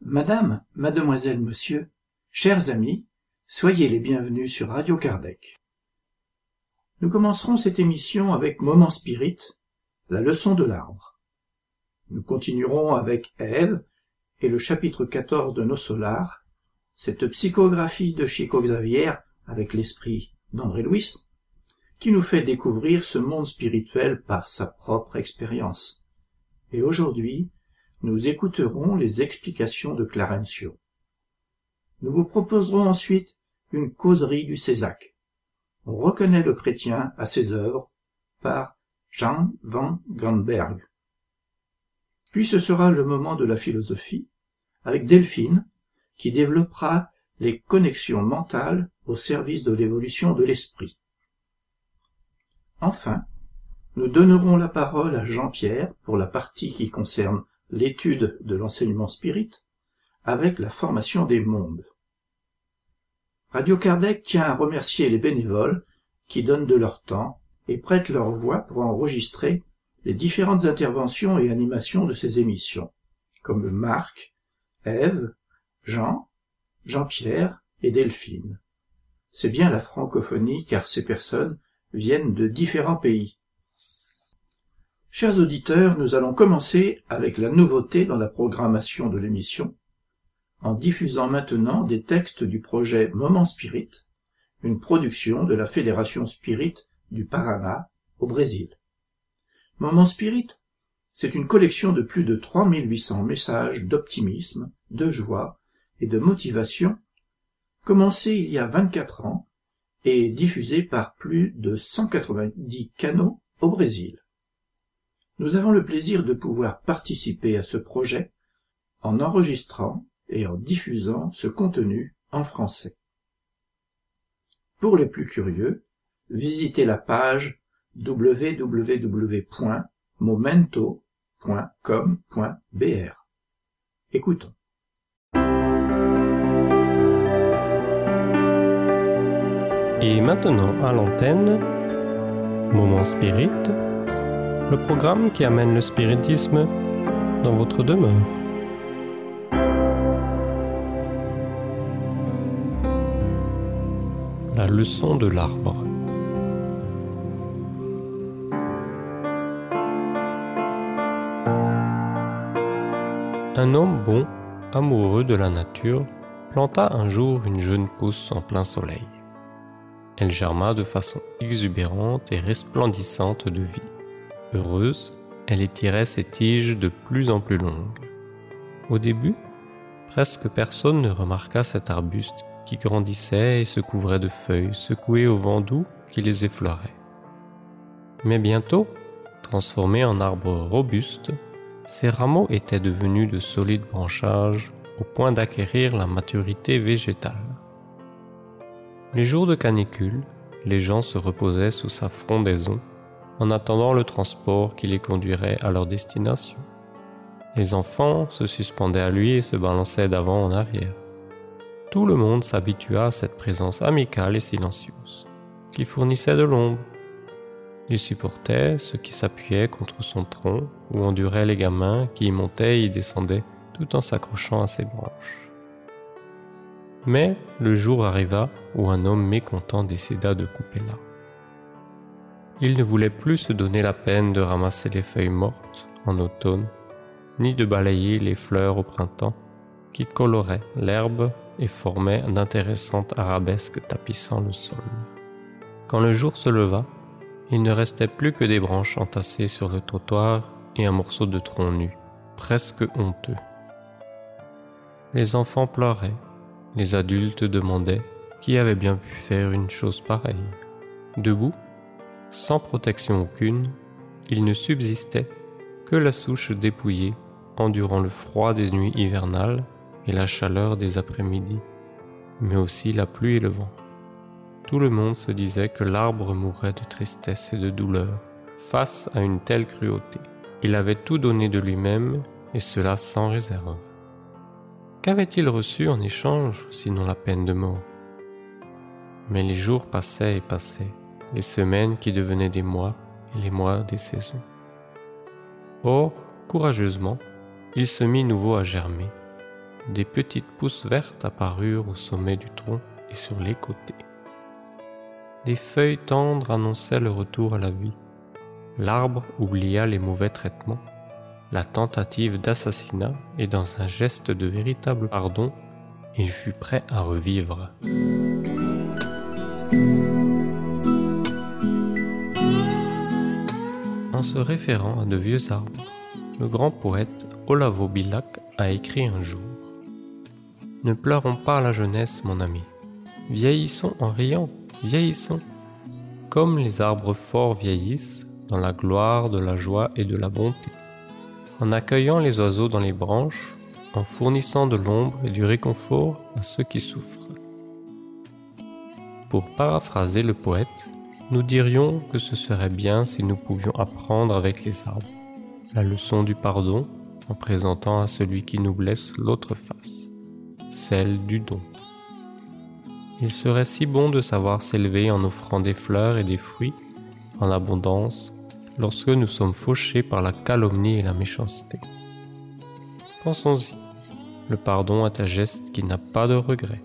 Madame, mademoiselle, monsieur, chers amis, soyez les bienvenus sur Radio Kardec. Nous commencerons cette émission avec Moment Spirit, la leçon de l'arbre. Nous continuerons avec Ève et le chapitre 14 de Nos Solars, cette psychographie de Chico Xavier avec l'esprit d'André Louis, qui nous fait découvrir ce monde spirituel par sa propre expérience. Et aujourd'hui, nous écouterons les explications de Clarencio. Nous vous proposerons ensuite une causerie du Césac. On reconnaît le chrétien à ses œuvres par Jean van Grandberg. Puis ce sera le moment de la philosophie avec Delphine qui développera les connexions mentales au service de l'évolution de l'esprit. Enfin, nous donnerons la parole à Jean-Pierre pour la partie qui concerne l'étude de l'enseignement spirit avec la formation des mondes. Radio Kardec tient à remercier les bénévoles qui donnent de leur temps et prêtent leur voix pour enregistrer les différentes interventions et animations de ces émissions, comme Marc, Ève, Jean, Jean-Pierre et Delphine. C'est bien la francophonie car ces personnes viennent de différents pays. Chers auditeurs, nous allons commencer avec la nouveauté dans la programmation de l'émission, en diffusant maintenant des textes du projet Moment Spirit, une production de la Fédération Spirit du Paraná au Brésil. Moment Spirit, c'est une collection de plus de 3800 messages d'optimisme, de joie et de motivation, commencée il y a 24 ans et diffusée par plus de 190 canaux au Brésil. Nous avons le plaisir de pouvoir participer à ce projet en enregistrant et en diffusant ce contenu en français. Pour les plus curieux, visitez la page www.momento.com.br. Écoutons. Et maintenant à l'antenne, Moment Spirit, le programme qui amène le spiritisme dans votre demeure. La leçon de l'arbre. Un homme bon, amoureux de la nature, planta un jour une jeune pousse en plein soleil. Elle germa de façon exubérante et resplendissante de vie. Heureuse, elle étirait ses tiges de plus en plus longues. Au début, presque personne ne remarqua cet arbuste qui grandissait et se couvrait de feuilles secouées au vent doux qui les effleurait. Mais bientôt, transformé en arbre robuste, ses rameaux étaient devenus de solides branchages au point d'acquérir la maturité végétale. Les jours de canicule, les gens se reposaient sous sa frondaison en attendant le transport qui les conduirait à leur destination. Les enfants se suspendaient à lui et se balançaient d'avant en arrière. Tout le monde s'habitua à cette présence amicale et silencieuse, qui fournissait de l'ombre. Il supportait ceux qui s'appuyaient contre son tronc ou endurait les gamins qui y montaient et y descendaient tout en s'accrochant à ses branches. Mais le jour arriva où un homme mécontent décida de couper là. Il ne voulait plus se donner la peine de ramasser les feuilles mortes en automne, ni de balayer les fleurs au printemps qui coloraient l'herbe et formaient d'intéressantes arabesques tapissant le sol. Quand le jour se leva, il ne restait plus que des branches entassées sur le trottoir et un morceau de tronc nu, presque honteux. Les enfants pleuraient, les adultes demandaient qui avait bien pu faire une chose pareille. Debout, sans protection aucune, il ne subsistait que la souche dépouillée endurant le froid des nuits hivernales et la chaleur des après-midi, mais aussi la pluie et le vent. Tout le monde se disait que l'arbre mourait de tristesse et de douleur face à une telle cruauté. Il avait tout donné de lui-même et cela sans réserve. Qu'avait-il reçu en échange sinon la peine de mort? Mais les jours passaient et passaient, les semaines qui devenaient des mois et les mois des saisons. Or, courageusement, il se mit nouveau à germer, des petites pousses vertes apparurent au sommet du tronc et sur les côtés. Des feuilles tendres annonçaient le retour à la vie. L'arbre oublia les mauvais traitements, la tentative d'assassinat et dans un geste de véritable pardon, il fut prêt à revivre. Se référant à de vieux arbres, le grand poète Olavo Bilac a écrit un jour Ne pleurons pas la jeunesse, mon ami. Vieillissons en riant, vieillissons. Comme les arbres forts vieillissent, dans la gloire de la joie et de la bonté. En accueillant les oiseaux dans les branches, en fournissant de l'ombre et du réconfort à ceux qui souffrent. Pour paraphraser le poète, nous dirions que ce serait bien si nous pouvions apprendre avec les arbres la leçon du pardon en présentant à celui qui nous blesse l'autre face, celle du don. Il serait si bon de savoir s'élever en offrant des fleurs et des fruits en abondance lorsque nous sommes fauchés par la calomnie et la méchanceté. Pensons-y. Le pardon est un geste qui n'a pas de regret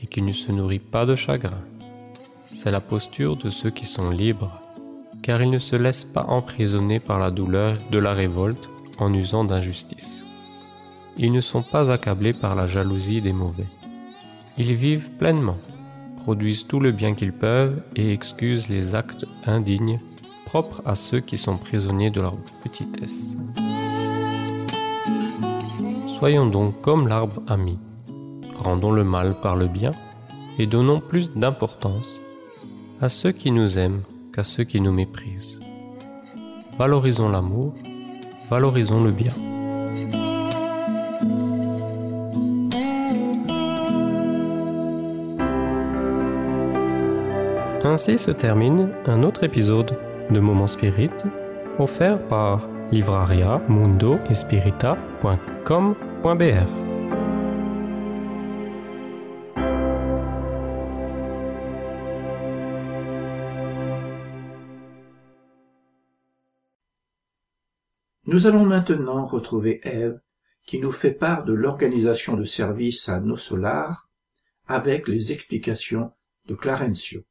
et qui ne se nourrit pas de chagrin. C'est la posture de ceux qui sont libres, car ils ne se laissent pas emprisonner par la douleur de la révolte en usant d'injustice. Ils ne sont pas accablés par la jalousie des mauvais. Ils vivent pleinement, produisent tout le bien qu'ils peuvent et excusent les actes indignes propres à ceux qui sont prisonniers de leur petitesse. Soyons donc comme l'arbre ami. Rendons le mal par le bien et donnons plus d'importance à ceux qui nous aiment qu'à ceux qui nous méprisent. Valorisons l'amour, valorisons le bien. Ainsi se termine un autre épisode de Moment Spirit offert par livraria mundo Nous allons maintenant retrouver Ève, qui nous fait part de l'organisation de service à nos solars avec les explications de Clarencio.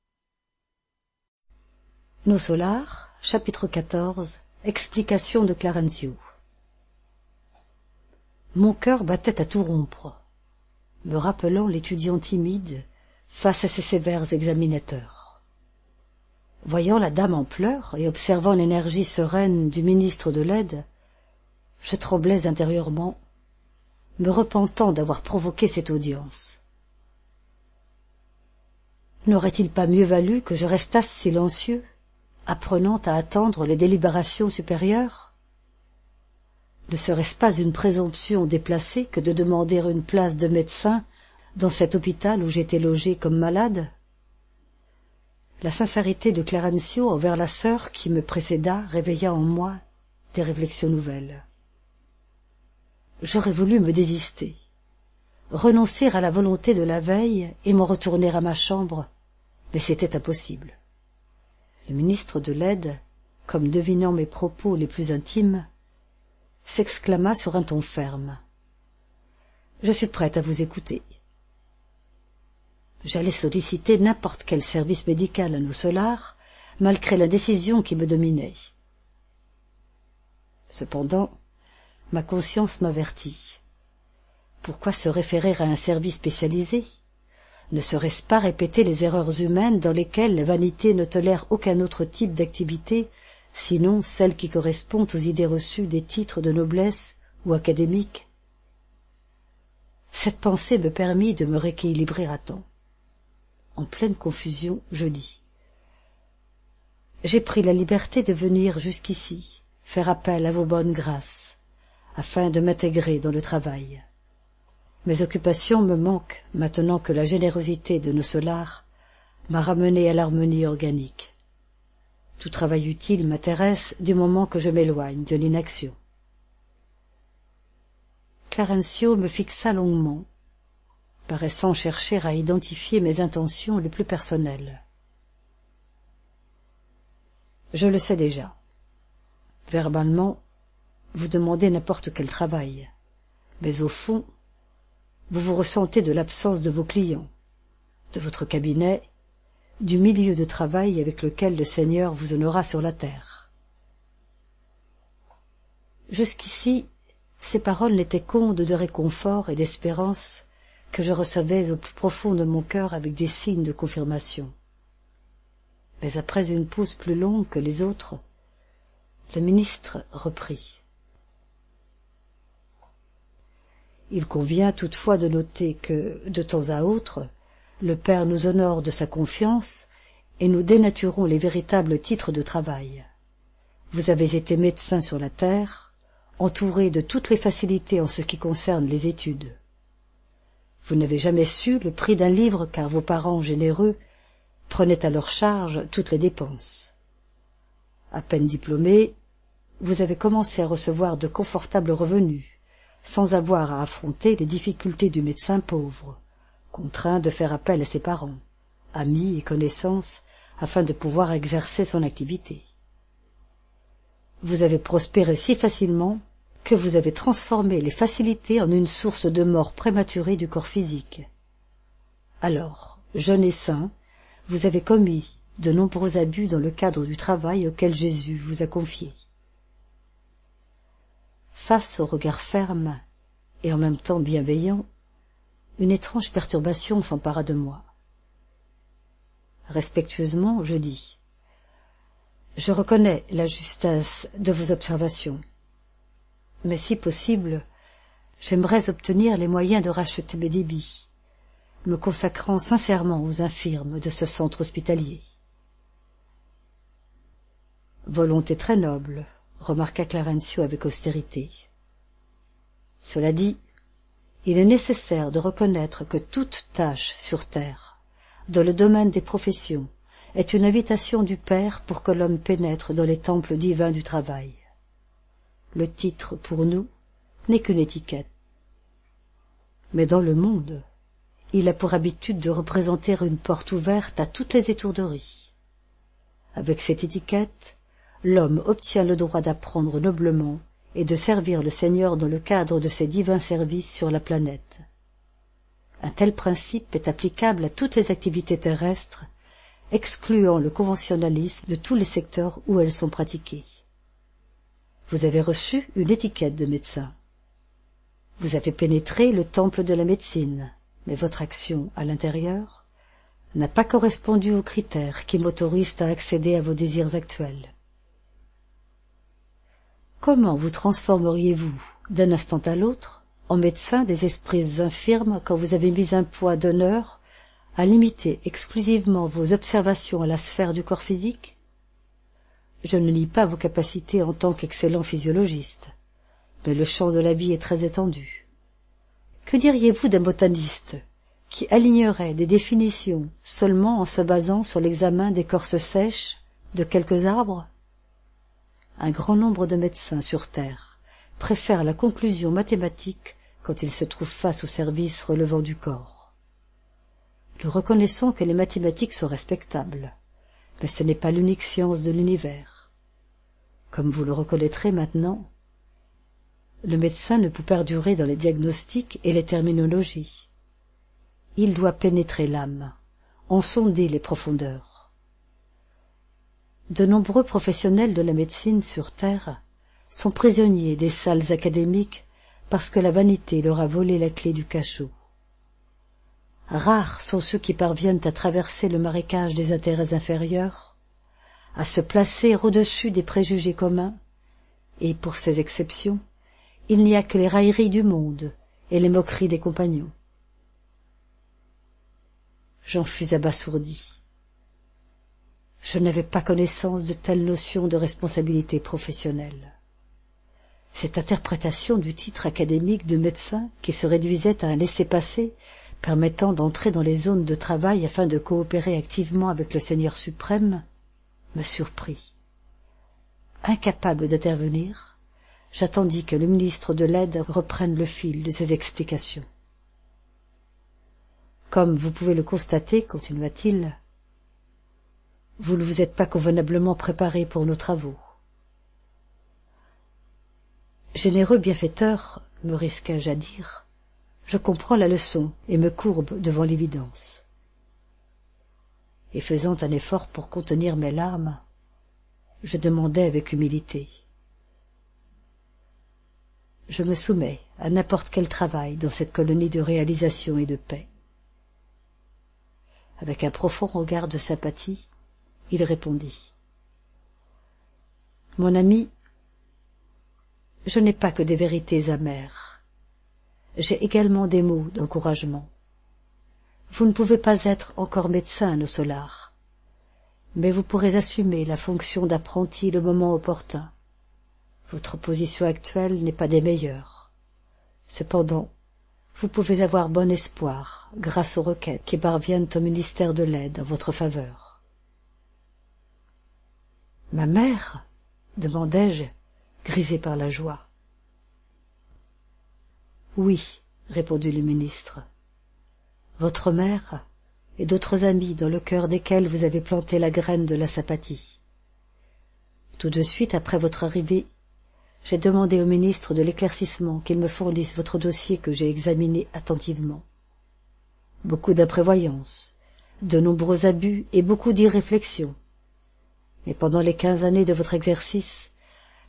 Nos solars, chapitre 14, explication de Clarencio. Mon cœur battait à tout rompre, me rappelant l'étudiant timide face à ses sévères examinateurs. Voyant la dame en pleurs et observant l'énergie sereine du ministre de l'aide, je tremblais intérieurement, me repentant d'avoir provoqué cette audience. N'aurait-il pas mieux valu que je restasse silencieux, apprenant à attendre les délibérations supérieures? Ne serait-ce pas une présomption déplacée que de demander une place de médecin dans cet hôpital où j'étais logé comme malade? La sincérité de Clarencio envers la sœur qui me précéda réveilla en moi des réflexions nouvelles. J'aurais voulu me désister, renoncer à la volonté de la veille et m'en retourner à ma chambre, mais c'était impossible. Le ministre de l'aide, comme devinant mes propos les plus intimes, s'exclama sur un ton ferme. Je suis prête à vous écouter. J'allais solliciter n'importe quel service médical à nos solars, malgré la décision qui me dominait. Cependant, ma conscience m'avertit. Pourquoi se référer à un service spécialisé? Ne serait-ce pas répéter les erreurs humaines dans lesquelles la vanité ne tolère aucun autre type d'activité sinon celle qui correspond aux idées reçues des titres de noblesse ou académiques? Cette pensée me permit de me rééquilibrer à temps. En pleine confusion, je dis J'ai pris la liberté de venir jusqu'ici, faire appel à vos bonnes grâces, afin de m'intégrer dans le travail. Mes occupations me manquent maintenant que la générosité de nos solars m'a ramené à l'harmonie organique. Tout travail utile m'intéresse du moment que je m'éloigne de l'inaction. Clarencio me fixa longuement, paraissant chercher à identifier mes intentions les plus personnelles. Je le sais déjà. Verbalement, vous demandez n'importe quel travail, mais au fond, vous vous ressentez de l'absence de vos clients, de votre cabinet, du milieu de travail avec lequel le Seigneur vous honora sur la terre. Jusqu'ici, ces paroles n'étaient qu'ondes de réconfort et d'espérance que je recevais au plus profond de mon cœur avec des signes de confirmation. Mais après une pause plus longue que les autres, le ministre reprit. Il convient toutefois de noter que, de temps à autre, le Père nous honore de sa confiance et nous dénaturons les véritables titres de travail. Vous avez été médecin sur la terre, entouré de toutes les facilités en ce qui concerne les études. Vous n'avez jamais su le prix d'un livre car vos parents généreux prenaient à leur charge toutes les dépenses. À peine diplômé, vous avez commencé à recevoir de confortables revenus, sans avoir à affronter les difficultés du médecin pauvre, contraint de faire appel à ses parents, amis et connaissances, afin de pouvoir exercer son activité. Vous avez prospéré si facilement que vous avez transformé les facilités en une source de mort prématurée du corps physique. Alors, jeune et saint, vous avez commis de nombreux abus dans le cadre du travail auquel Jésus vous a confié. Face au regard ferme et en même temps bienveillant, une étrange perturbation s'empara de moi. Respectueusement, je dis Je reconnais la justesse de vos observations, mais si possible, j'aimerais obtenir les moyens de racheter mes débits, me consacrant sincèrement aux infirmes de ce centre hospitalier. Volonté très noble, remarqua Clarencio avec austérité. Cela dit, il est nécessaire de reconnaître que toute tâche sur terre, dans le domaine des professions, est une invitation du Père pour que l'homme pénètre dans les temples divins du travail. Le titre, pour nous, n'est qu'une étiquette. Mais dans le monde, il a pour habitude de représenter une porte ouverte à toutes les étourderies. Avec cette étiquette, l'homme obtient le droit d'apprendre noblement et de servir le Seigneur dans le cadre de ses divins services sur la planète. Un tel principe est applicable à toutes les activités terrestres, excluant le conventionnalisme de tous les secteurs où elles sont pratiquées. Vous avez reçu une étiquette de médecin. Vous avez pénétré le temple de la médecine, mais votre action à l'intérieur n'a pas correspondu aux critères qui m'autorisent à accéder à vos désirs actuels. Comment vous transformeriez-vous d'un instant à l'autre en médecin des esprits infirmes quand vous avez mis un point d'honneur à limiter exclusivement vos observations à la sphère du corps physique? Je ne nie pas vos capacités en tant qu'excellent physiologiste, mais le champ de la vie est très étendu. Que diriez-vous d'un botaniste qui alignerait des définitions seulement en se basant sur l'examen d'écorces sèches de quelques arbres? Un grand nombre de médecins sur terre préfèrent la conclusion mathématique quand ils se trouvent face aux services relevant du corps. Nous reconnaissons que les mathématiques sont respectables, mais ce n'est pas l'unique science de l'univers. Comme vous le reconnaîtrez maintenant, le médecin ne peut perdurer dans les diagnostics et les terminologies. Il doit pénétrer l'âme, en sonder les profondeurs de nombreux professionnels de la médecine sur Terre sont prisonniers des salles académiques parce que la vanité leur a volé la clé du cachot. Rares sont ceux qui parviennent à traverser le marécage des intérêts inférieurs, à se placer au-dessus des préjugés communs, et pour ces exceptions, il n'y a que les railleries du monde et les moqueries des compagnons. J'en fus abasourdi je n'avais pas connaissance de telles notions de responsabilité professionnelle. Cette interprétation du titre académique de médecin, qui se réduisait à un laissez-passer permettant d'entrer dans les zones de travail afin de coopérer activement avec le Seigneur suprême, me surprit. Incapable d'intervenir, j'attendis que le ministre de l'Aide reprenne le fil de ses explications. Comme vous pouvez le constater, continua-t-il, vous ne vous êtes pas convenablement préparé pour nos travaux. Généreux bienfaiteur, me risquai-je à dire, Je comprends la leçon et me courbe devant l'évidence. Et faisant un effort pour contenir mes larmes, je demandais avec humilité. Je me soumets à n'importe quel travail dans cette colonie de réalisation et de paix. Avec un profond regard de sympathie, il répondit. Mon ami, je n'ai pas que des vérités amères. J'ai également des mots d'encouragement. Vous ne pouvez pas être encore médecin, nos solars, mais vous pourrez assumer la fonction d'apprenti le moment opportun. Votre position actuelle n'est pas des meilleures. Cependant, vous pouvez avoir bon espoir grâce aux requêtes qui parviennent au ministère de l'aide en votre faveur. Ma mère demandai-je, grisé par la joie. Oui, répondit le ministre. Votre mère et d'autres amis dans le cœur desquels vous avez planté la graine de la sympathie. Tout de suite après votre arrivée, j'ai demandé au ministre de l'éclaircissement qu'il me fournisse votre dossier que j'ai examiné attentivement. Beaucoup d'imprévoyance, de nombreux abus et beaucoup d'irréflexion. Mais pendant les quinze années de votre exercice,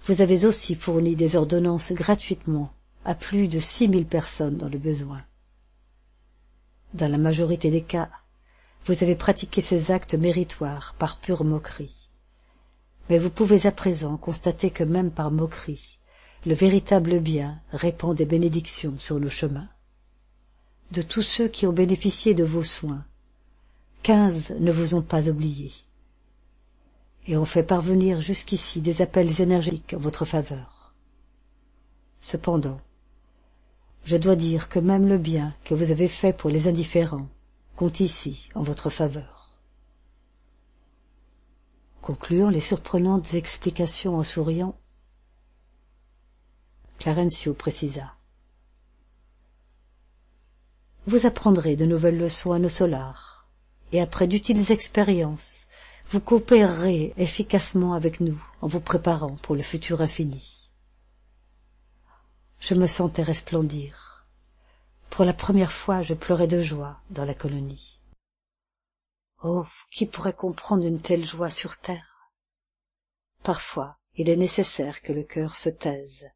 vous avez aussi fourni des ordonnances gratuitement à plus de six mille personnes dans le besoin. Dans la majorité des cas, vous avez pratiqué ces actes méritoires par pure moquerie mais vous pouvez à présent constater que même par moquerie, le véritable bien répand des bénédictions sur nos chemins. De tous ceux qui ont bénéficié de vos soins, quinze ne vous ont pas oublié, et ont fait parvenir jusqu'ici des appels énergiques en votre faveur. Cependant, je dois dire que même le bien que vous avez fait pour les indifférents compte ici en votre faveur concluant les surprenantes explications en souriant, Clarencio précisa. Vous apprendrez de nouvelles leçons à nos solars, et après d'utiles expériences, vous coopérerez efficacement avec nous en vous préparant pour le futur infini. Je me sentais resplendir. Pour la première fois, je pleurais de joie dans la colonie. Oh, qui pourrait comprendre une telle joie sur terre? Parfois, il est nécessaire que le cœur se taise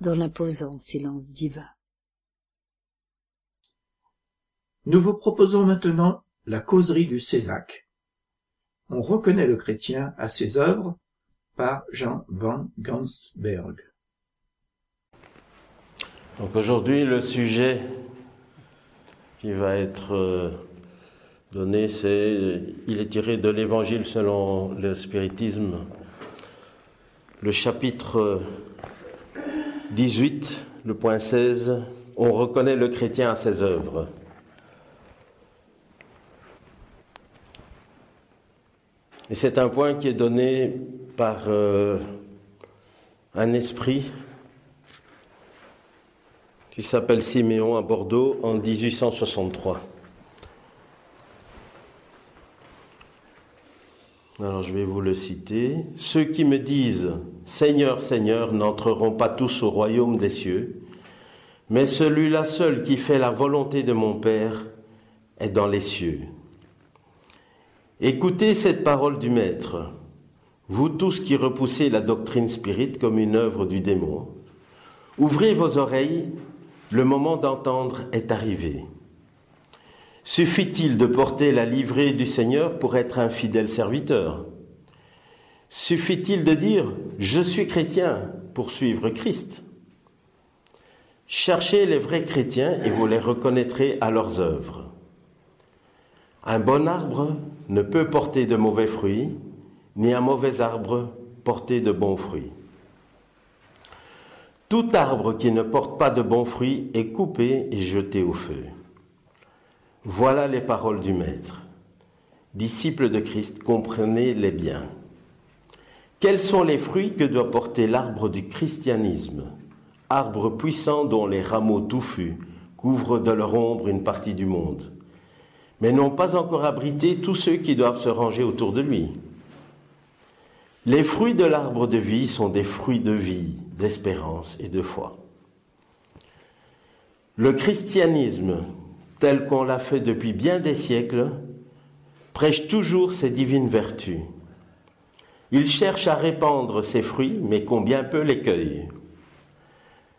dans l'imposant silence divin. Nous vous proposons maintenant la causerie du Césac. On reconnaît le chrétien à ses œuvres par Jean van Gansberg. Donc aujourd'hui, le sujet qui va être euh, donné, c'est, il est tiré de l'Évangile selon le spiritisme, le chapitre 18, le point 16, on reconnaît le chrétien à ses œuvres. Et c'est un point qui est donné par euh, un esprit qui s'appelle Siméon à Bordeaux en 1863. Alors je vais vous le citer. Ceux qui me disent Seigneur, Seigneur n'entreront pas tous au royaume des cieux, mais celui-là seul qui fait la volonté de mon Père est dans les cieux. Écoutez cette parole du Maître, vous tous qui repoussez la doctrine spirite comme une œuvre du démon. Ouvrez vos oreilles, le moment d'entendre est arrivé. Suffit-il de porter la livrée du Seigneur pour être un fidèle serviteur? Suffit-il de dire Je suis chrétien pour suivre Christ? Cherchez les vrais chrétiens et vous les reconnaîtrez à leurs œuvres. Un bon arbre ne peut porter de mauvais fruits, ni un mauvais arbre porter de bons fruits. Tout arbre qui ne porte pas de bons fruits est coupé et jeté au feu. Voilà les paroles du Maître. Disciples de Christ, comprenez-les bien. Quels sont les fruits que doit porter l'arbre du christianisme? Arbre puissant dont les rameaux touffus couvrent de leur ombre une partie du monde, mais n'ont pas encore abrité tous ceux qui doivent se ranger autour de lui. Les fruits de l'arbre de vie sont des fruits de vie, d'espérance et de foi. Le christianisme, tel qu'on l'a fait depuis bien des siècles, prêche toujours ses divines vertus. Il cherche à répandre ses fruits, mais combien peu les.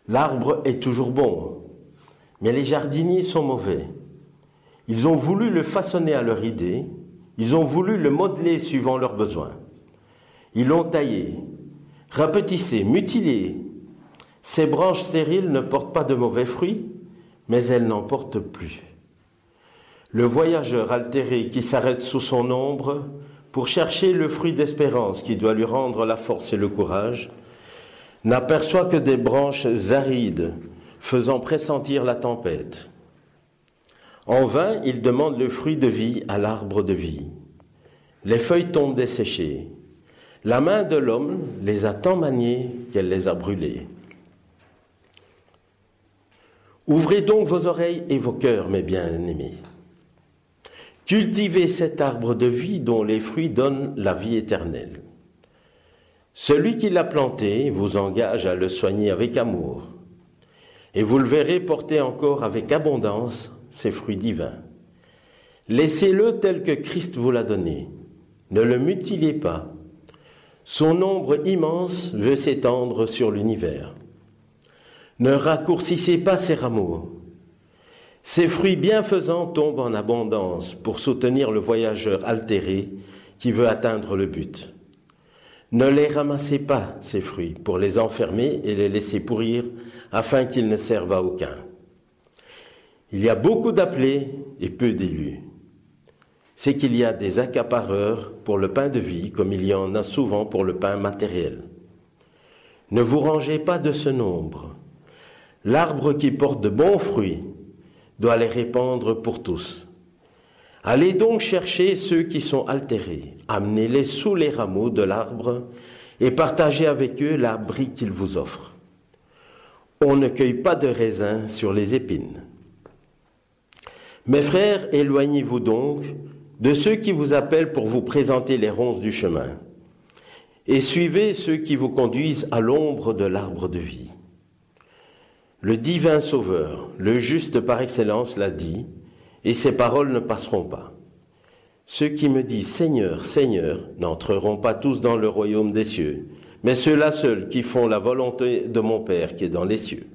L'arbre est toujours bon, mais les jardiniers sont mauvais. Ils ont voulu le façonner à leur idée, ils ont voulu le modeler suivant leurs besoins. Ils l'ont taillé, rapetissé, mutilé. Ces branches stériles ne portent pas de mauvais fruits, mais elles n'en portent plus. Le voyageur altéré qui s'arrête sous son ombre pour chercher le fruit d'espérance qui doit lui rendre la force et le courage, n'aperçoit que des branches arides faisant pressentir la tempête. En vain, il demande le fruit de vie à l'arbre de vie. Les feuilles tombent desséchées. La main de l'homme les a tant maniées qu'elle les a brûlées. Ouvrez donc vos oreilles et vos cœurs, mes bien-aimés. Cultivez cet arbre de vie dont les fruits donnent la vie éternelle. Celui qui l'a planté vous engage à le soigner avec amour, et vous le verrez porter encore avec abondance ses fruits divins. Laissez-le tel que Christ vous l'a donné. Ne le mutilez pas. Son ombre immense veut s'étendre sur l'univers. Ne raccourcissez pas ses rameaux. Ses fruits bienfaisants tombent en abondance pour soutenir le voyageur altéré qui veut atteindre le but. Ne les ramassez pas, ces fruits, pour les enfermer et les laisser pourrir afin qu'ils ne servent à aucun. Il y a beaucoup d'appelés et peu d'élus. C'est qu'il y a des accapareurs pour le pain de vie comme il y en a souvent pour le pain matériel. Ne vous rangez pas de ce nombre. L'arbre qui porte de bons fruits doit les répandre pour tous. Allez donc chercher ceux qui sont altérés, amenez-les sous les rameaux de l'arbre et partagez avec eux l'abri qu'ils vous offrent. On ne cueille pas de raisins sur les épines. Mes frères, éloignez-vous donc de ceux qui vous appellent pour vous présenter les ronces du chemin, et suivez ceux qui vous conduisent à l'ombre de l'arbre de vie. Le divin Sauveur, le juste par excellence, l'a dit, et ses paroles ne passeront pas. Ceux qui me disent Seigneur, Seigneur, n'entreront pas tous dans le royaume des cieux, mais ceux-là seuls qui font la volonté de mon Père qui est dans les cieux.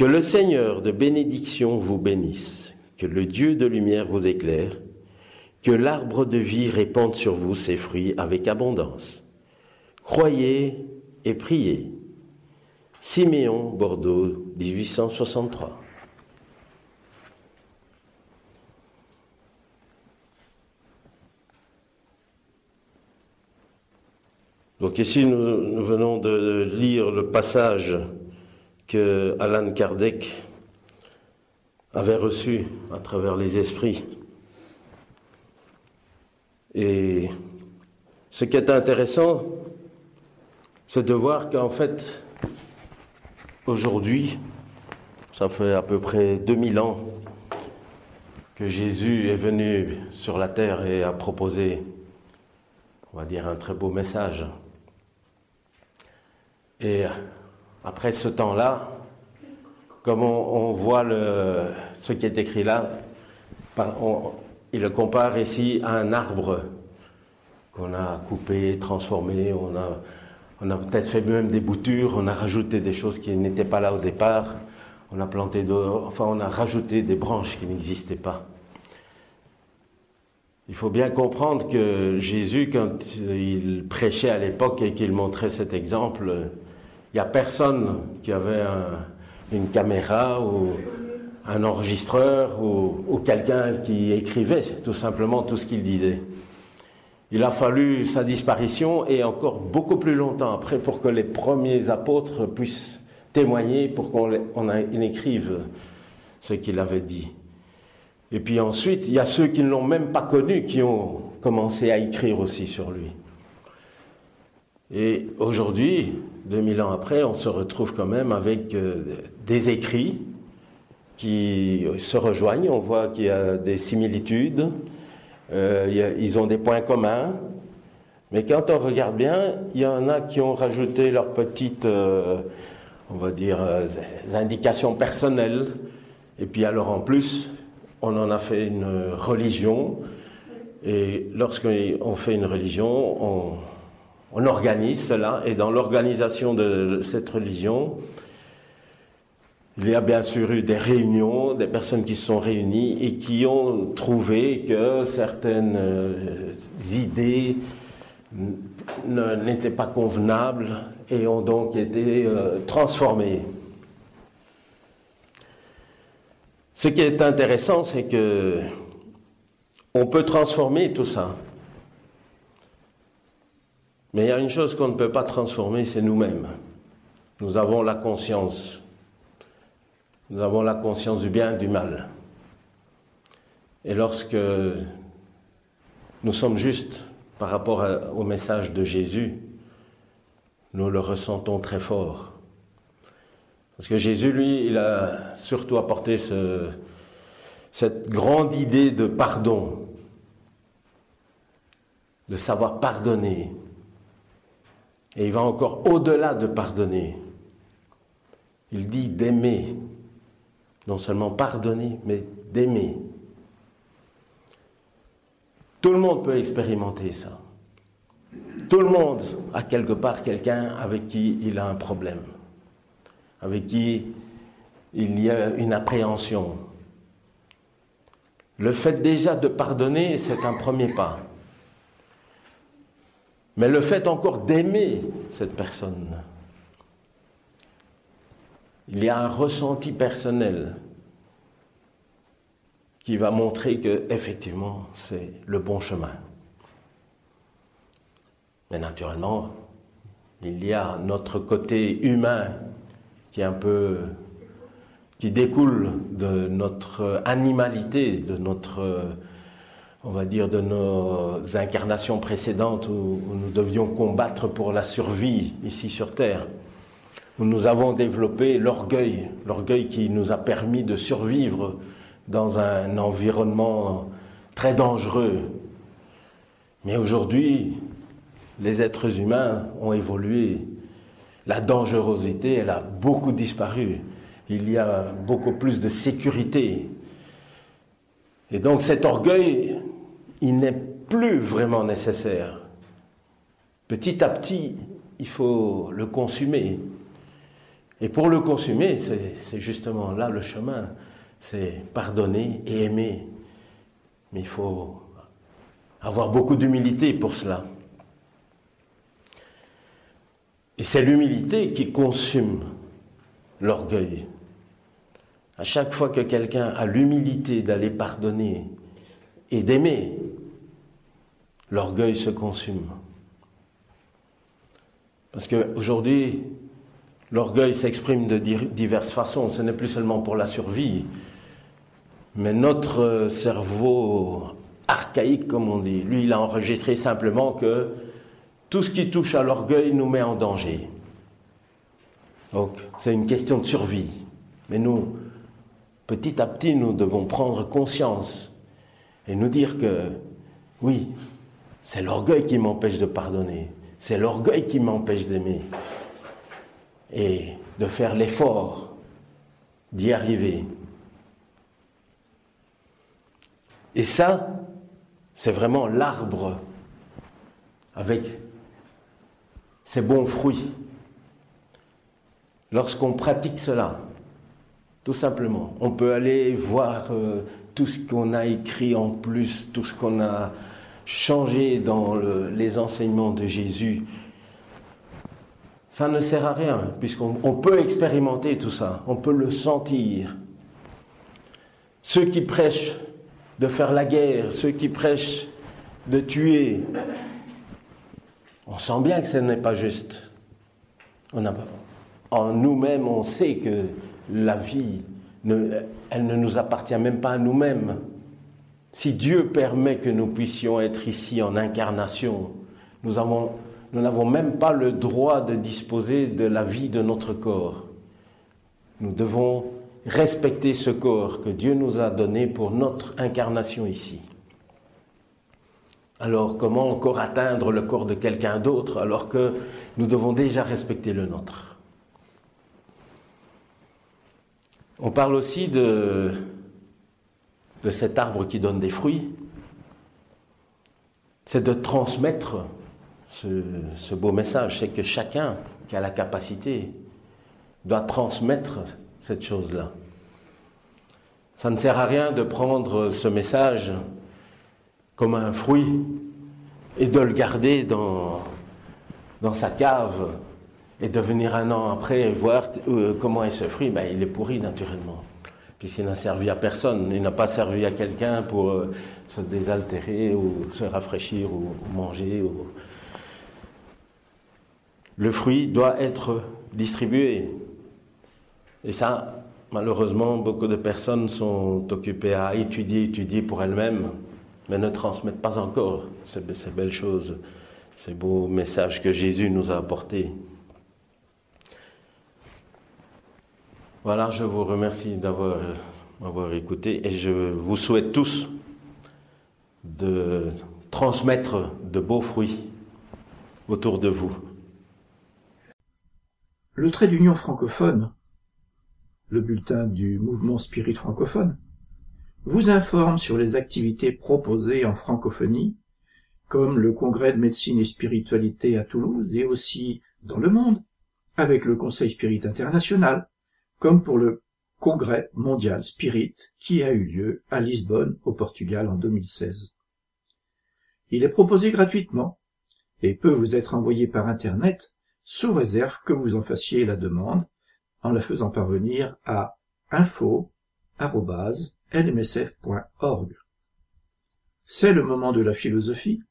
Que le Seigneur de bénédiction vous bénisse, que le Dieu de lumière vous éclaire, que l'arbre de vie répande sur vous ses fruits avec abondance. Croyez et priez. Siméon, Bordeaux, 1863. Donc ici, nous, venons de lire le passage que Alan Kardec avait reçu à travers les esprits. Et ce qui est intéressant, c'est de voir qu'en fait, aujourd'hui, ça fait à peu près 2000 ans que Jésus est venu sur la terre et a proposé, on va dire, un très beau message. Et après ce temps-là, comme on, voit ce qui est écrit là, il le compare ici à un arbre qu'on a coupé, transformé, on a, on a peut-être fait même des boutures, on a rajouté des choses qui n'étaient pas là au départ, on a planté, enfin on a rajouté des branches qui n'existaient pas. Il faut bien comprendre que Jésus, quand il prêchait à l'époque et qu'il montrait cet exemple, il n'y a personne qui avait une caméra ou un enregistreur ou, quelqu'un qui écrivait tout simplement tout ce qu'il disait. Il a fallu sa disparition et encore beaucoup plus longtemps après pour que les premiers apôtres puissent témoigner, pour qu'on écrive ce qu'il avait dit. Et puis ensuite, il y a ceux qui ne l'ont même pas connu qui ont commencé à écrire aussi sur lui. Et aujourd'hui, 2000 ans après, on se retrouve quand même avec euh, des écrits qui se rejoignent. On voit qu'il y a des similitudes, euh, ils ont des points communs. Mais quand on regarde bien, il y en a qui ont rajouté leur petite, euh, on va dire, indications personnelles. Et puis alors en plus, on en a fait une religion. Et lorsqu'on fait une religion, on, on organise cela. Et dans l'organisation de cette religion, il y a bien sûr eu des réunions, des personnes qui se sont réunies et qui ont trouvé que certaines euh, idées n'étaient pas convenables et ont donc été euh, transformées. Ce qui est intéressant, c'est que on peut transformer tout ça. Mais il y a une chose qu'on ne peut pas transformer, c'est nous-mêmes. Nous avons la conscience. Nous avons la conscience du bien et du mal. Et lorsque nous sommes justes par rapport au message de Jésus, nous le ressentons très fort. Parce que Jésus, lui, il a surtout apporté cette grande idée de pardon, de savoir pardonner, et il va encore au-delà de pardonner. Il dit d'aimer. Non seulement pardonner, mais d'aimer. Tout le monde peut expérimenter ça. Tout le monde a quelque part quelqu'un avec qui il a un problème, avec qui il y a une appréhension. Le fait déjà de pardonner, c'est un premier pas. Mais le fait encore d'aimer cette personne, il y a un ressenti personnel qui va montrer que effectivement c'est le bon chemin. Mais naturellement, il y a notre côté humain qui est un peu qui découle de notre animalité, de notre on va dire, de nos incarnations précédentes où, nous devions combattre pour la survie ici sur Terre, où nous avons développé l'orgueil, l'orgueil qui nous a permis de survivre dans un environnement très dangereux. Mais aujourd'hui, les êtres humains ont évolué. La dangerosité, elle a beaucoup disparu. Il y a beaucoup plus de sécurité. Et donc cet orgueil, il n'est plus vraiment nécessaire. Petit à petit, il faut le consumer. Et pour le consumer, c'est justement là le chemin. C'est pardonner et aimer. Mais il faut avoir beaucoup d'humilité pour cela. Et c'est l'humilité qui consume l'orgueil. À chaque fois que quelqu'un a l'humilité d'aller pardonner et d'aimer, l'orgueil se consume. Parce qu'aujourd'hui, l'orgueil s'exprime de diverses façons. Ce n'est plus seulement pour la survie, mais notre cerveau archaïque, comme on dit, lui, il a enregistré simplement que tout ce qui touche à l'orgueil nous met en danger. Donc, c'est une question de survie. Mais nous, petit à petit, nous devons prendre conscience et nous dire que, oui, c'est l'orgueil qui m'empêche de pardonner. C'est l'orgueil qui m'empêche d'aimer. Et de faire l'effort d'y arriver. Et ça, c'est vraiment l'arbre avec ses bons fruits. Lorsqu'on pratique cela, tout simplement, on peut aller voir euh, tout ce qu'on a écrit en plus, tout ce qu'on a changer dans les enseignements de Jésus, ça ne sert à rien, puisqu'on peut expérimenter tout ça, on peut le sentir. Ceux qui prêchent de faire la guerre, ceux qui prêchent de tuer, on sent bien que ce n'est pas juste. En nous-mêmes, on sait que la vie, elle ne nous appartient même pas à nous-mêmes. Si Dieu permet que nous puissions être ici en incarnation, nous n'avons même pas le droit de disposer de la vie de notre corps. Nous devons respecter ce corps que Dieu nous a donné pour notre incarnation ici. Alors comment encore atteindre le corps de quelqu'un d'autre alors que nous devons déjà respecter le nôtre? On parle aussi de, cet arbre qui donne des fruits. C'est de transmettre ce, beau message. C'est que chacun qui a la capacité doit transmettre cette chose-là. Ça ne sert à rien de prendre ce message comme un fruit et de le garder dans sa cave et de venir un an après voir euh, comment est ce fruit. Ben, il est pourri naturellement puisqu'il n'a servi à personne. Il n'a pas servi à quelqu'un pour euh, se désaltérer ou se rafraîchir ou, manger. Le fruit doit être distribué. Et ça, malheureusement, beaucoup de personnes sont occupées à étudier, étudier pour elles-mêmes, mais ne transmettent pas encore ces belles choses, ces beaux messages que Jésus nous a apportés. Voilà, je vous remercie d'avoir m'avoir écouté et je vous souhaite tous de transmettre de beaux fruits autour de vous. Le trait d'union francophone, le bulletin du mouvement spirit francophone, vous informe sur les activités proposées en francophonie, comme le congrès de médecine et spiritualité à Toulouse et aussi dans le monde, avec le Conseil Spirit International, comme pour le Congrès mondial Spirit qui a eu lieu à Lisbonne au Portugal en 2016. Il est proposé gratuitement et peut vous être envoyé par Internet sous réserve que vous en fassiez la demande en la faisant parvenir à info.lmsf.org. C'est le moment de la philosophie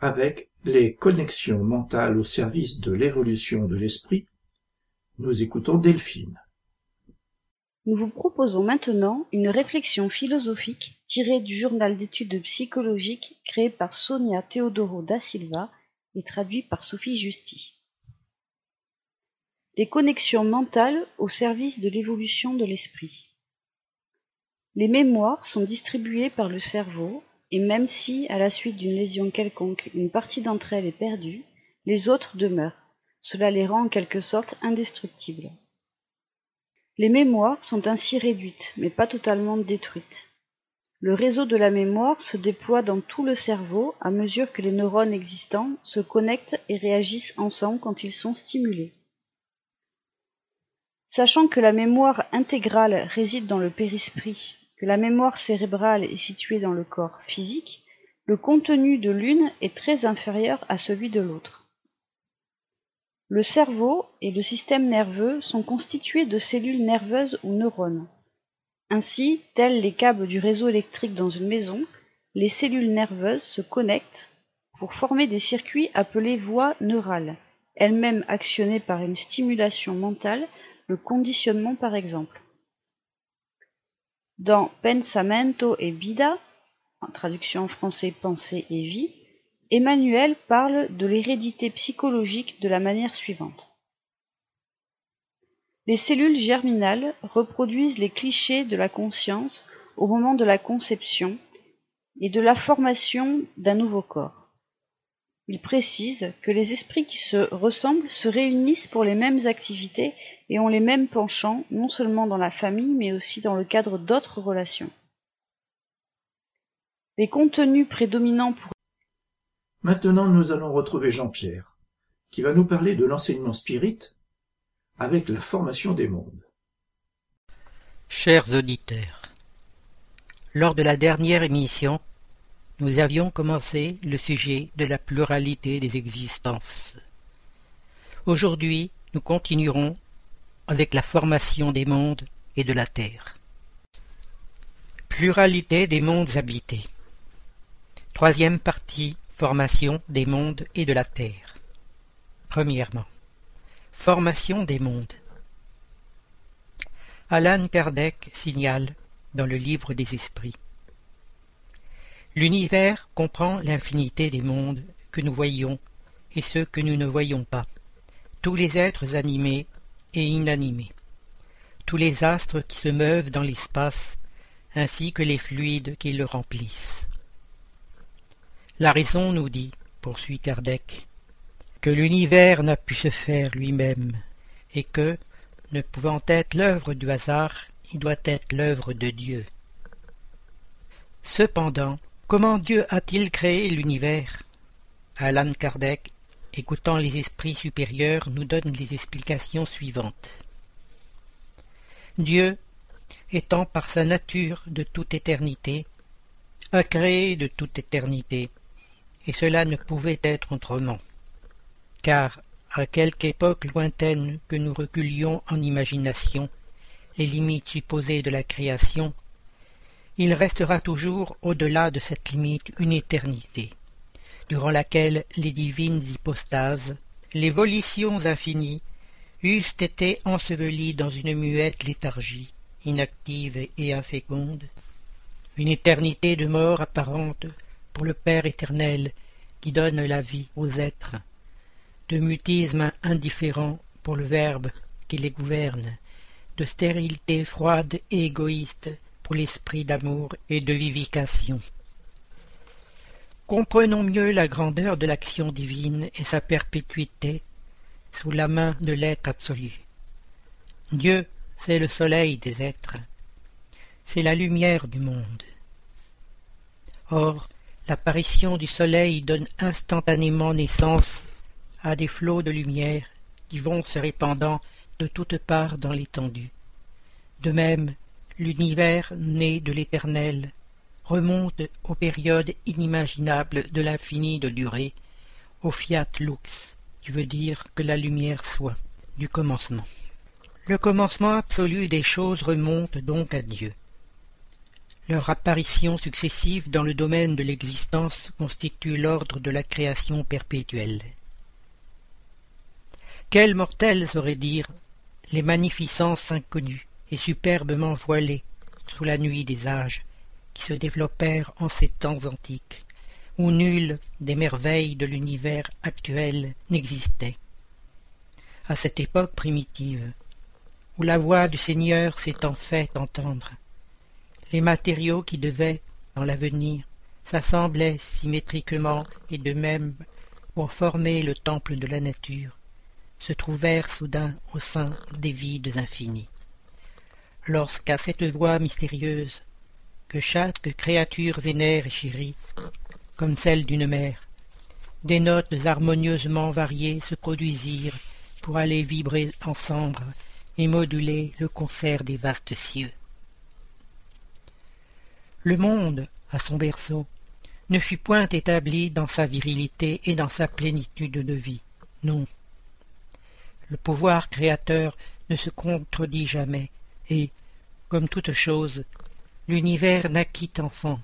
avec les connexions mentales au service de l'évolution de l'esprit. Nous écoutons Delphine. Nous vous proposons maintenant une réflexion philosophique tirée du journal d'études psychologiques créé par Sonia Teodoro da Silva et traduit par Sophie Justi. Les connexions mentales au service de l'évolution de l'esprit. Les mémoires sont distribuées par le cerveau et même si, à la suite d'une lésion quelconque, une partie d'entre elles est perdue, les autres demeurent. Cela les rend en quelque sorte indestructibles. Les mémoires sont ainsi réduites, mais pas totalement détruites. Le réseau de la mémoire se déploie dans tout le cerveau à mesure que les neurones existants se connectent et réagissent ensemble quand ils sont stimulés. Sachant que la mémoire intégrale réside dans le périsprit, que la mémoire cérébrale est située dans le corps physique, le contenu de l'une est très inférieur à celui de l'autre. Le cerveau et le système nerveux sont constitués de cellules nerveuses ou neurones. Ainsi, tels les câbles du réseau électrique dans une maison, les cellules nerveuses se connectent pour former des circuits appelés voies neurales, elles-mêmes actionnées par une stimulation mentale, le conditionnement par exemple. Dans Pensamento et Vida, traduction en français pensée et vie, Emmanuel parle de l'hérédité psychologique de la manière suivante. Les cellules germinales reproduisent les clichés de la conscience au moment de la conception et de la formation d'un nouveau corps. Il précise que les esprits qui se ressemblent se réunissent pour les mêmes activités et ont les mêmes penchants, non seulement dans la famille, mais aussi dans le cadre d'autres relations. Les contenus prédominants pour Maintenant, nous allons retrouver Jean-Pierre, qui va nous parler de l'enseignement spirit avec la formation des mondes. Chers auditeurs, lors de la dernière émission, nous avions commencé le sujet de la pluralité des existences. Aujourd'hui, nous continuerons avec la formation des mondes et de la Terre. Pluralité des mondes habités. Troisième partie Formation des mondes et de la Terre. Premièrement, formation des mondes. Alan Kardec signale dans le livre des esprits. L'univers comprend l'infinité des mondes que nous voyons et ceux que nous ne voyons pas, tous les êtres animés et inanimés, tous les astres qui se meuvent dans l'espace, ainsi que les fluides qui le remplissent. La raison nous dit, poursuit Kardec, que l'univers n'a pu se faire lui-même, et que, ne pouvant être l'œuvre du hasard, il doit être l'œuvre de Dieu. Cependant, comment Dieu a-t-il créé l'univers? Alan Kardec, écoutant les esprits supérieurs, nous donne les explications suivantes. Dieu, étant par sa nature de toute éternité, a créé de toute éternité, et cela ne pouvait être autrement. Car, à quelque époque lointaine que nous reculions en imagination les limites supposées de la création, il restera toujours au-delà de cette limite une éternité, durant laquelle les divines hypostases, les volitions infinies, eussent été ensevelies dans une muette léthargie, inactive et inféconde, une éternité de mort apparente pour le Père éternel qui donne la vie aux êtres, de mutisme indifférent pour le Verbe qui les gouverne, de stérilité froide et égoïste pour l'esprit d'amour et de vivification. Comprenons mieux la grandeur de l'action divine et sa perpétuité sous la main de l'être absolu. Dieu, c'est le soleil des êtres, c'est la lumière du monde. Or, l'apparition du soleil donne instantanément naissance à des flots de lumière qui vont se répandant de toutes parts dans l'étendue. De même, l'univers né de l'éternel remonte aux périodes inimaginables de l'infini de durée, au fiat lux, qui veut dire que la lumière soit, du commencement. Le commencement absolu des choses remonte donc à Dieu. Leur apparition successive dans le domaine de l'existence constitue l'ordre de la création perpétuelle. Quel mortel saurait dire les magnificences inconnues et superbement voilées sous la nuit des âges qui se développèrent en ces temps antiques, où nulle des merveilles de l'univers actuel n'existait? À cette époque primitive, où la voix du Seigneur s'étant fait entendre, les matériaux qui devaient, dans l'avenir, s'assembler symétriquement et de même pour former le temple de la nature, se trouvèrent soudain au sein des vides infinis. Lorsqu'à cette voix mystérieuse, que chaque créature vénère et chérit, comme celle d'une mère, des notes harmonieusement variées se produisirent pour aller vibrer ensemble et moduler le concert des vastes cieux. Le monde, à son berceau, ne fut point établi dans sa virilité et dans sa plénitude de vie, non. Le pouvoir créateur ne se contredit jamais, et, comme toute chose, l'univers naquit enfant.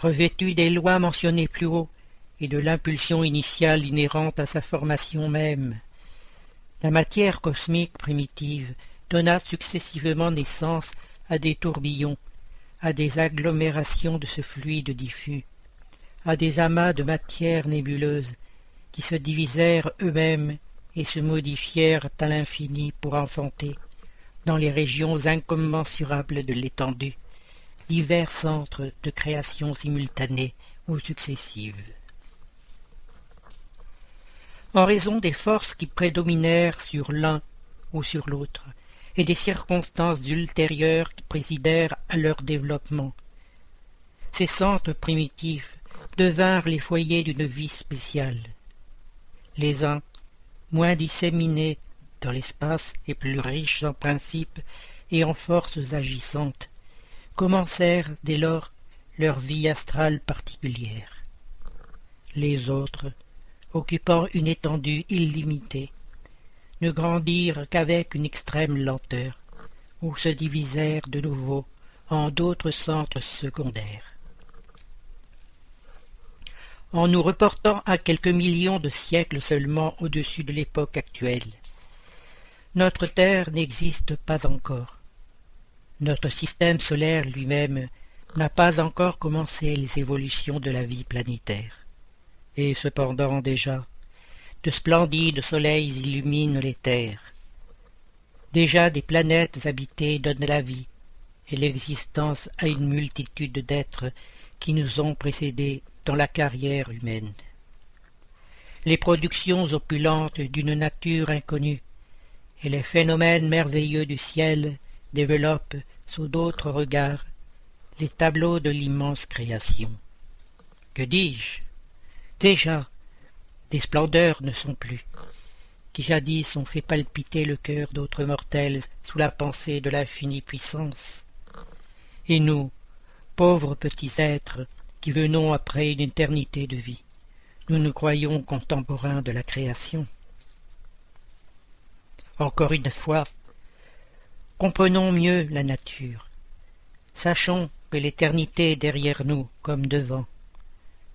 Revêtu des lois mentionnées plus haut et de l'impulsion initiale inhérente à sa formation même, la matière cosmique primitive donna successivement naissance à des tourbillons, à des agglomérations de ce fluide diffus, à des amas de matière nébuleuse qui se divisèrent eux-mêmes et se modifièrent à l'infini pour enfanter, dans les régions incommensurables de l'étendue, divers centres de création simultanée ou successives. En raison des forces qui prédominèrent sur l'un ou sur l'autre, et des circonstances ultérieures qui présidèrent à leur développement. Ces centres primitifs devinrent les foyers d'une vie spéciale. Les uns, moins disséminés dans l'espace et plus riches en principes et en forces agissantes, commencèrent dès lors leur vie astrale particulière. Les autres, occupant une étendue illimitée, ne grandirent qu'avec une extrême lenteur, ou se divisèrent de nouveau en d'autres centres secondaires. En nous reportant à quelques millions de siècles seulement au-dessus de l'époque actuelle, notre Terre n'existe pas encore. Notre système solaire lui-même n'a pas encore commencé les évolutions de la vie planétaire. Et cependant déjà, de splendides soleils illuminent les terres. Déjà des planètes habitées donnent la vie et l'existence à une multitude d'êtres qui nous ont précédés dans la carrière humaine. Les productions opulentes d'une nature inconnue et les phénomènes merveilleux du ciel développe sous d'autres regards les tableaux de l'immense création. Que dis-je? Déjà, des splendeurs ne sont plus, qui jadis ont fait palpiter le cœur d'autres mortels sous la pensée de l'infinie puissance. Et nous, pauvres petits êtres, qui venons après une éternité de vie, nous nous croyons contemporains de la création. Encore une fois, comprenons mieux la nature. Sachons que l'éternité est derrière nous comme devant,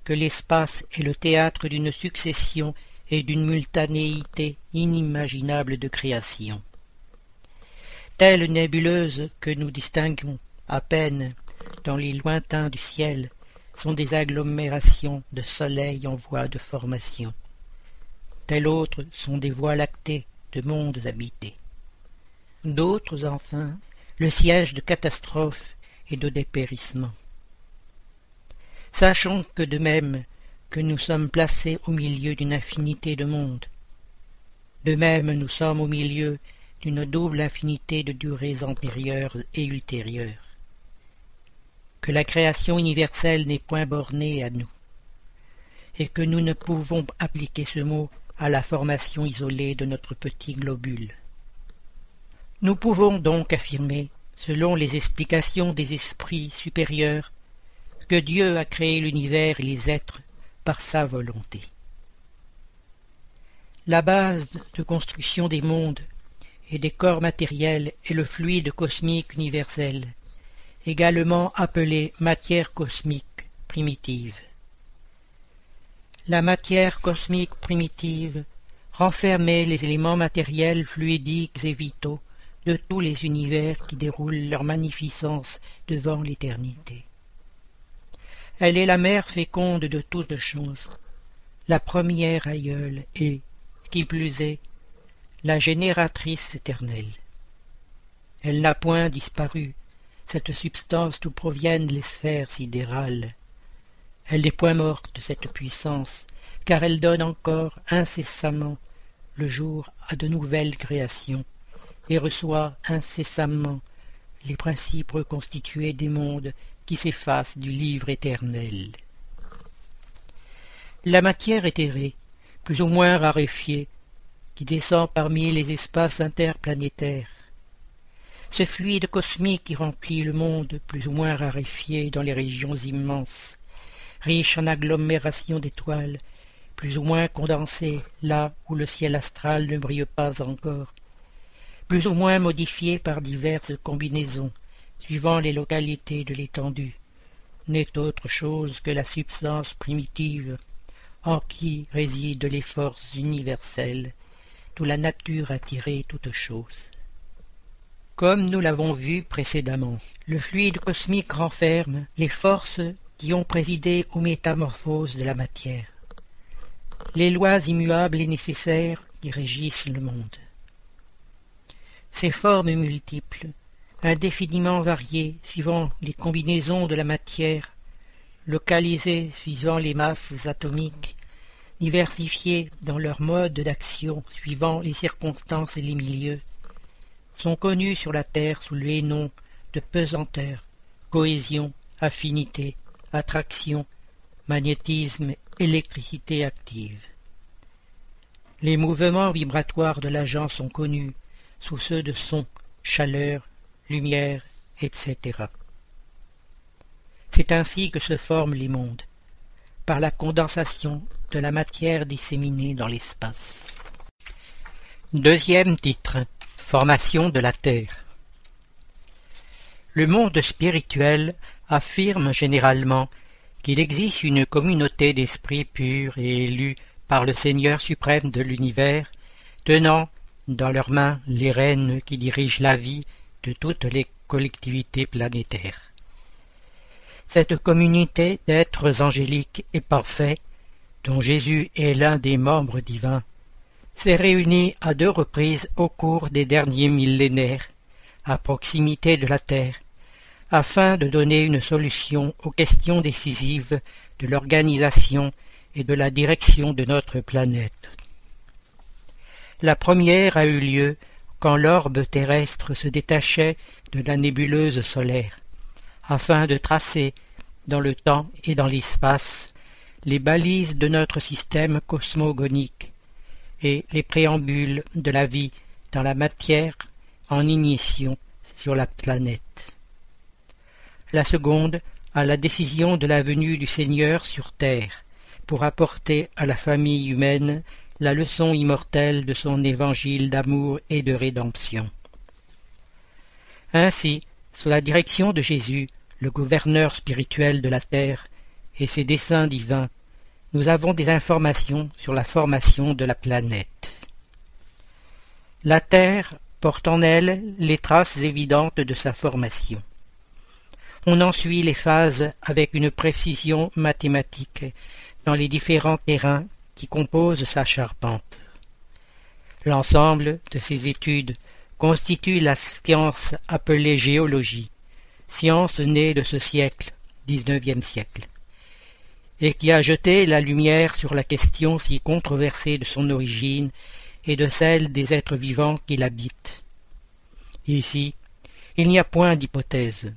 que l'espace est le théâtre d'une succession et d'une multanéité inimaginable de créations. Telles nébuleuses que nous distinguons à peine dans les lointains du ciel sont des agglomérations de soleils en voie de formation. Telles autres sont des voies lactées de mondes habités. D'autres, enfin, le siège de catastrophes et de dépérissements. Sachons que de même que nous sommes placés au milieu d'une infinité de mondes, de même nous sommes au milieu d'une double infinité de durées antérieures et ultérieures, que la création universelle n'est point bornée à nous, et que nous ne pouvons appliquer ce mot à la formation isolée de notre petit globule. Nous pouvons donc affirmer, selon les explications des esprits supérieurs, que Dieu a créé l'univers et les êtres par sa volonté. La base de construction des mondes et des corps matériels est le fluide cosmique universel, également appelé matière cosmique primitive. La matière cosmique primitive renfermait les éléments matériels fluidiques et vitaux de tous les univers qui déroulent leur magnificence devant l'éternité. Elle est la mère féconde de toutes choses, la première aïeule et, qui plus est, la génératrice éternelle. Elle n'a point disparu, cette substance d'où proviennent les sphères sidérales. Elle n'est point morte, cette puissance, car elle donne encore incessamment le jour à de nouvelles créations, et reçoit incessamment les principes reconstitués des mondes qui s'effacent du livre éternel. La matière éthérée, plus ou moins raréfiée, qui descend parmi les espaces interplanétaires, ce fluide cosmique qui remplit le monde plus ou moins raréfié dans les régions immenses, riche en agglomérations d'étoiles, plus ou moins condensées là où le ciel astral ne brille pas encore, plus ou moins modifié par diverses combinaisons, suivant les localités de l'étendue, n'est autre chose que la substance primitive en qui résident les forces universelles, d'où la nature a tiré toute chose. Comme nous l'avons vu précédemment, le fluide cosmique renferme les forces qui ont présidé aux métamorphoses de la matière, les lois immuables et nécessaires qui régissent le monde. Ces formes multiples, indéfiniment variées suivant les combinaisons de la matière, localisées suivant les masses atomiques, diversifiées dans leur mode d'action suivant les circonstances et les milieux, sont connues sur la Terre sous les noms de pesanteur, cohésion, affinité, attraction, magnétisme, électricité active. Les mouvements vibratoires de l'agent sont connus sous ceux de son, chaleur, etc. C'est ainsi que se forment les mondes, par la condensation de la matière disséminée dans l'espace. Deuxième titre Formation de la Terre. Le monde spirituel affirme généralement qu'il existe une communauté d'esprits purs et élus par le Seigneur suprême de l'univers, tenant dans leurs mains les rênes qui dirigent la vie de toutes les collectivités planétaires. Cette communauté d'êtres angéliques et parfaits, dont Jésus est l'un des membres divins, s'est réunie à deux reprises au cours des derniers millénaires, à proximité de la Terre, afin de donner une solution aux questions décisives de l'organisation et de la direction de notre planète. La première a eu lieu quand l'orbe terrestre se détachait de la nébuleuse solaire, afin de tracer, dans le temps et dans l'espace, les balises de notre système cosmogonique et les préambules de la vie dans la matière en ignition sur la planète. La seconde à la décision de la venue du Seigneur sur terre, pour apporter à la famille humaine la leçon immortelle de son évangile d'amour et de rédemption. Ainsi, sous la direction de Jésus, le gouverneur spirituel de la terre, et ses desseins divins, nous avons des informations sur la formation de la planète. La Terre porte en elle les traces évidentes de sa formation. On en suit les phases avec une précision mathématique dans les différents terrains qui composent sa charpente. L'ensemble de ces études constitue la science appelée géologie, science née de ce siècle, XIXe siècle, et qui a jeté la lumière sur la question si controversée de son origine et de celle des êtres vivants qui l'habitent. Ici, il n'y a point d'hypothèse.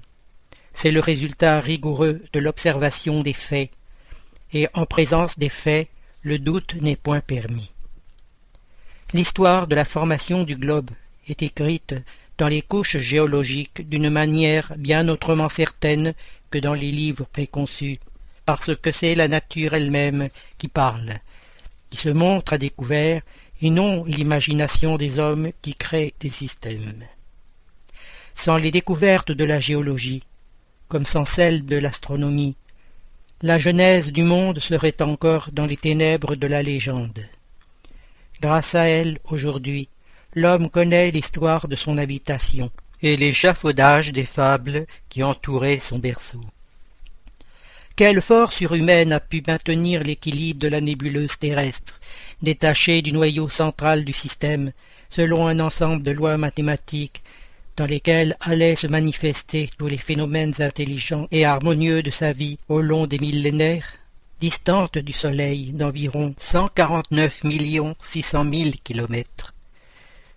C'est le résultat rigoureux de l'observation des faits, et en présence des faits, le doute n'est point permis. L'histoire de la formation du globe est écrite dans les couches géologiques d'une manière bien autrement certaine que dans les livres préconçus, parce que c'est la nature elle-même qui parle, qui se montre à découvert, et non l'imagination des hommes qui créent des systèmes. Sans les découvertes de la géologie, comme sans celles de l'astronomie, la genèse du monde serait encore dans les ténèbres de la légende. Grâce à elle, aujourd'hui, l'homme connaît l'histoire de son habitation et l'échafaudage des fables qui entouraient son berceau. Quelle force surhumaine a pu maintenir l'équilibre de la nébuleuse terrestre, détachée du noyau central du système, selon un ensemble de lois mathématiques dans lesquelles allaient se manifester tous les phénomènes intelligents et harmonieux de sa vie au long des millénaires, distante du Soleil d'environ cent quarante-neuf millions six cent mille kilomètres,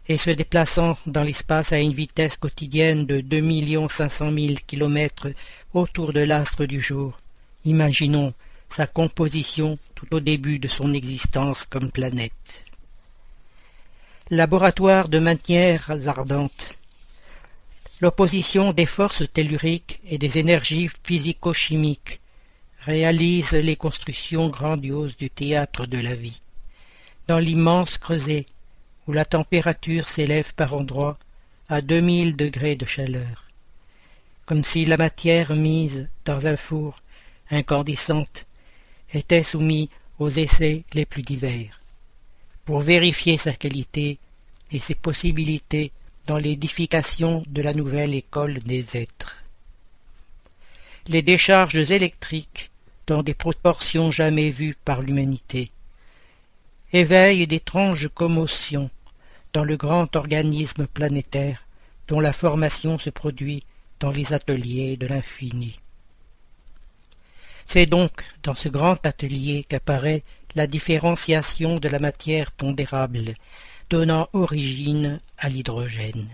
et se déplaçant dans l'espace à une vitesse quotidienne de deux millions cinq cent mille kilomètres autour de l'astre du jour, Imaginons sa composition tout au début de son existence comme planète. Laboratoire de matières ardentes. L'opposition des forces telluriques et des énergies physico-chimiques réalise les constructions grandioses du théâtre de la vie. Dans l'immense creuset, où la température s'élève par endroits à deux mille degrés de chaleur, comme si la matière mise dans un four incandescente, était soumis aux essais les plus divers, pour vérifier sa qualité et ses possibilités dans l'édification de la nouvelle école des êtres. Les décharges électriques, dans des proportions jamais vues par l'humanité, éveillent d'étranges commotions dans le grand organisme planétaire dont la formation se produit dans les ateliers de l'infini. C'est donc dans ce grand atelier qu'apparaît la différenciation de la matière pondérable, donnant origine à l'hydrogène.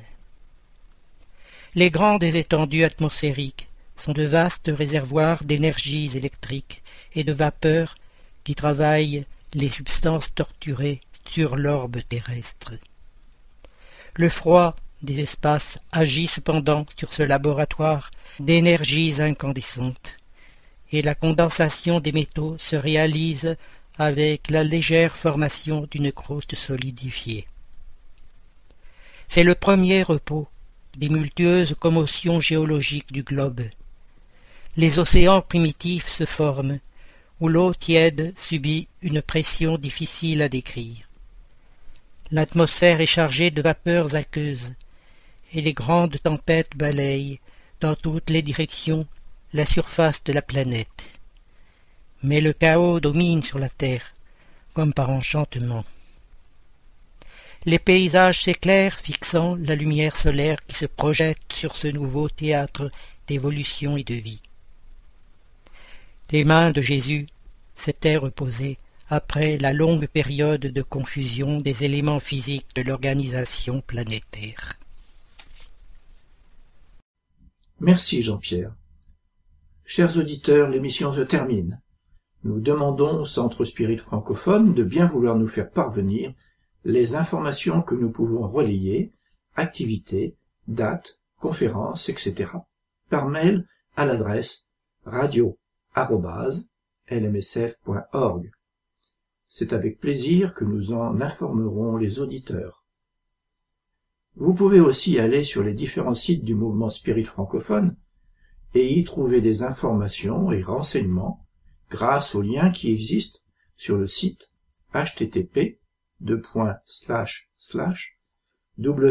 Les grandes étendues atmosphériques sont de vastes réservoirs d'énergies électriques et de vapeurs qui travaillent les substances torturées sur l'orbe terrestre. Le froid des espaces agit cependant sur ce laboratoire d'énergies incandescentes et la condensation des métaux se réalise avec la légère formation d'une croûte solidifiée. C'est le premier repos des multueuses commotions géologiques du globe. Les océans primitifs se forment, où l'eau tiède subit une pression difficile à décrire. L'atmosphère est chargée de vapeurs aqueuses, et les grandes tempêtes balayent, dans toutes les directions, la surface de la planète. Mais le chaos domine sur la Terre, comme par enchantement. Les paysages s'éclairent fixant la lumière solaire qui se projette sur ce nouveau théâtre d'évolution et de vie. Les mains de Jésus s'étaient reposées après la longue période de confusion des éléments physiques de l'organisation planétaire. Merci Jean-Pierre. Chers auditeurs, l'émission se termine. Nous demandons au Centre Spirit francophone de bien vouloir nous faire parvenir les informations que nous pouvons relayer, activités, dates, conférences, etc. par mail à l'adresse radio-lmsf.org. C'est avec plaisir que nous en informerons les auditeurs. Vous pouvez aussi aller sur les différents sites du mouvement Spirit francophone et y trouver des informations et renseignements grâce aux liens qui existent sur le site http www.lmsf.org.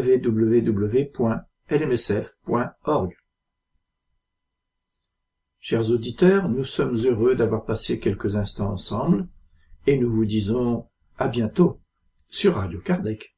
Chers auditeurs, nous sommes heureux d'avoir passé quelques instants ensemble et nous vous disons à bientôt sur Radio Kardec.